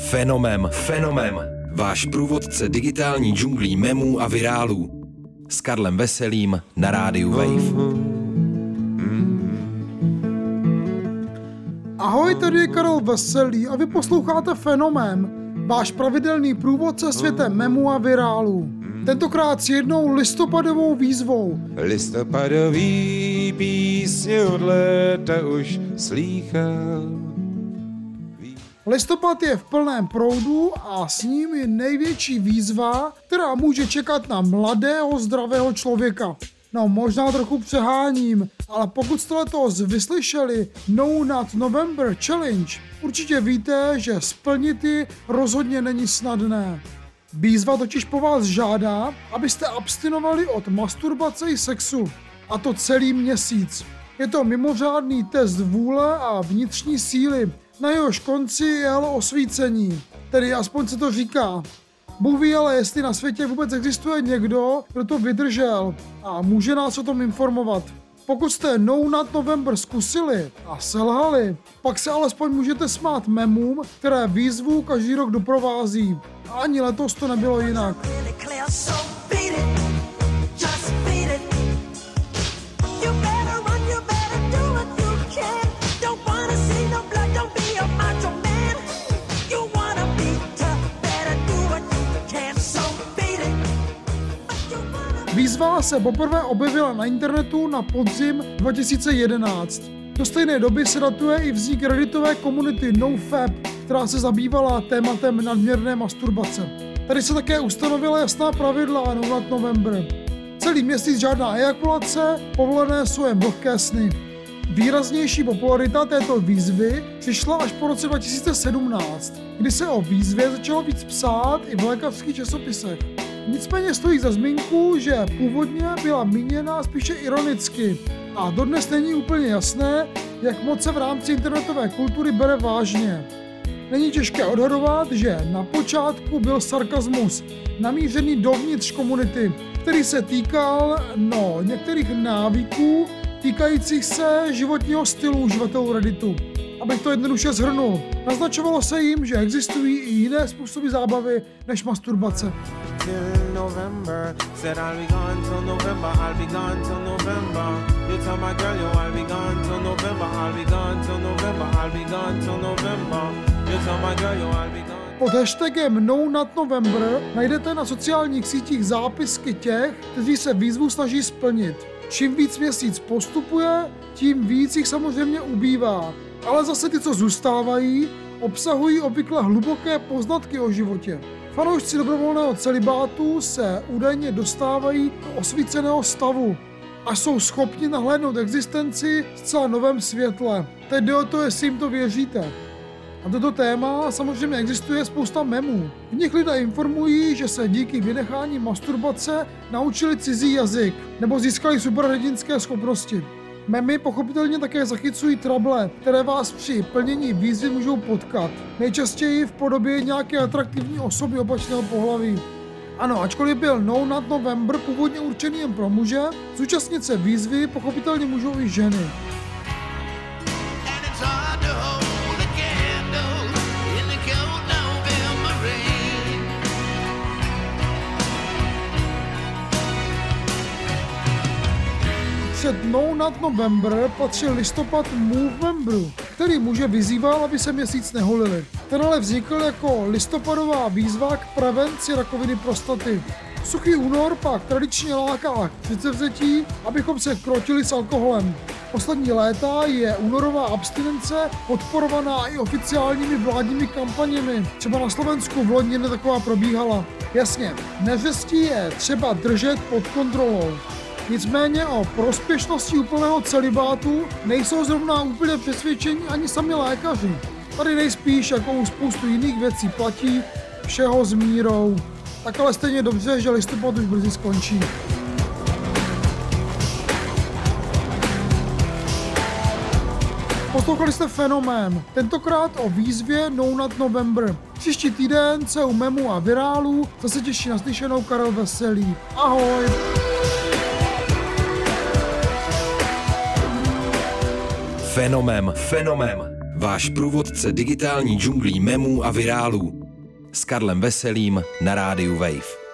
Fenomem, fenomem. Váš průvodce digitální džunglí memů a virálů. S Karlem Veselým na rádiu Wave. Ahoj, tady je Karel Veselý a vy posloucháte Fenomén, váš pravidelný průvodce světem memů a virálů. Tentokrát s jednou listopadovou výzvou. Listopadový písně od léta už slýchal. Listopad je v plném proudu a s ním je největší výzva, která může čekat na mladého, zdravého člověka. No, možná trochu přeháním, ale pokud jste letos vyslyšeli No Not November Challenge, určitě víte, že splnit ji rozhodně není snadné. Výzva totiž po vás žádá, abyste abstinovali od masturbace i sexu. A to celý měsíc. Je to mimořádný test vůle a vnitřní síly, na jehož konci je ale osvícení. Tedy aspoň se to říká. Bůh ví ale, jestli na světě vůbec existuje někdo, kdo to vydržel a může nás o tom informovat. Pokud jste No Not November zkusili a selhali, pak se alespoň můžete smát memům, které výzvu každý rok doprovází. A ani letos to nebylo jinak. Výzva se poprvé objevila na internetu na podzim 2011. Do stejné doby se datuje i vznik redditové komunity NoFap, která se zabývala tématem nadměrné masturbace. Tady se také ustanovila jasná pravidla No Not November. Celý měsíc žádná ejakulace, povolené jsou jen vlhké sny. Výraznější popularita této výzvy přišla až po roce 2017, kdy se o výzvě začalo víc psát i v lékařských časopisech. Nicméně stojí za zmínku, že původně byla míněna spíše ironicky a dodnes není úplně jasné, jak moc se v rámci internetové kultury bere vážně. Není těžké odhadovat, že na počátku byl sarkazmus namířený dovnitř komunity, který se týkal no, některých návyků týkajících se životního stylu uživatelů Redditu. Abych to jednoduše zhrnul, naznačovalo se jim, že existují i jiné způsoby zábavy než masturbace. Pod hashtagem No Not November najdete na sociálních sítích zápisky těch, kteří se výzvu snaží splnit. Čím víc měsíc postupuje, tím víc jich samozřejmě ubývá. Ale zase ty, co zůstávají, obsahují obvykle hluboké poznatky o životě. Fanoušci dobrovolného celibátu se údajně dostávají do osvíceného stavu a jsou schopni nahlédnout existenci v celá novém světle. Teď jde o to, jestli jim to věříte. A toto téma samozřejmě existuje spousta memů. V nich lidé informují, že se díky vynechání masturbace naučili cizí jazyk nebo získali superhrdinské schopnosti. Memy pochopitelně také zachycují trable, které vás při plnění výzvy můžou potkat. Nejčastěji v podobě nějaké atraktivní osoby opačného pohlaví. Ano, ačkoliv byl No Not November původně určený jen pro muže, zúčastnit se výzvy pochopitelně můžou i ženy. Před No Not November patřil listopad Movemberu, který muže vyzýval, aby se měsíc neholili. Ten ale vznikl jako listopadová výzva k prevenci rakoviny prostaty. Suchý únor pak tradičně láká k předsevzetí, abychom se krotili s alkoholem. Poslední léta je únorová abstinence podporovaná i oficiálními vládními kampaněmi. Třeba na Slovensku v loni taková probíhala. Jasně, neřestí je třeba držet pod kontrolou. Nicméně o prospěšnosti úplného celibátu nejsou zrovna úplně přesvědčení ani sami lékaři. Tady nejspíš jako u spoustu jiných věcí platí všeho s mírou. Tak ale stejně dobře, že listopad už brzy skončí. Poslouchali jste fenomén, tentokrát o výzvě No Not November. Příští týden se u memu a virálu zase těší na slyšenou Karel Veselý. Ahoj! Fenomem, fenomem. váš průvodce digitální džunglí memů a virálů. S Karlem Veselým na rádiu Wave.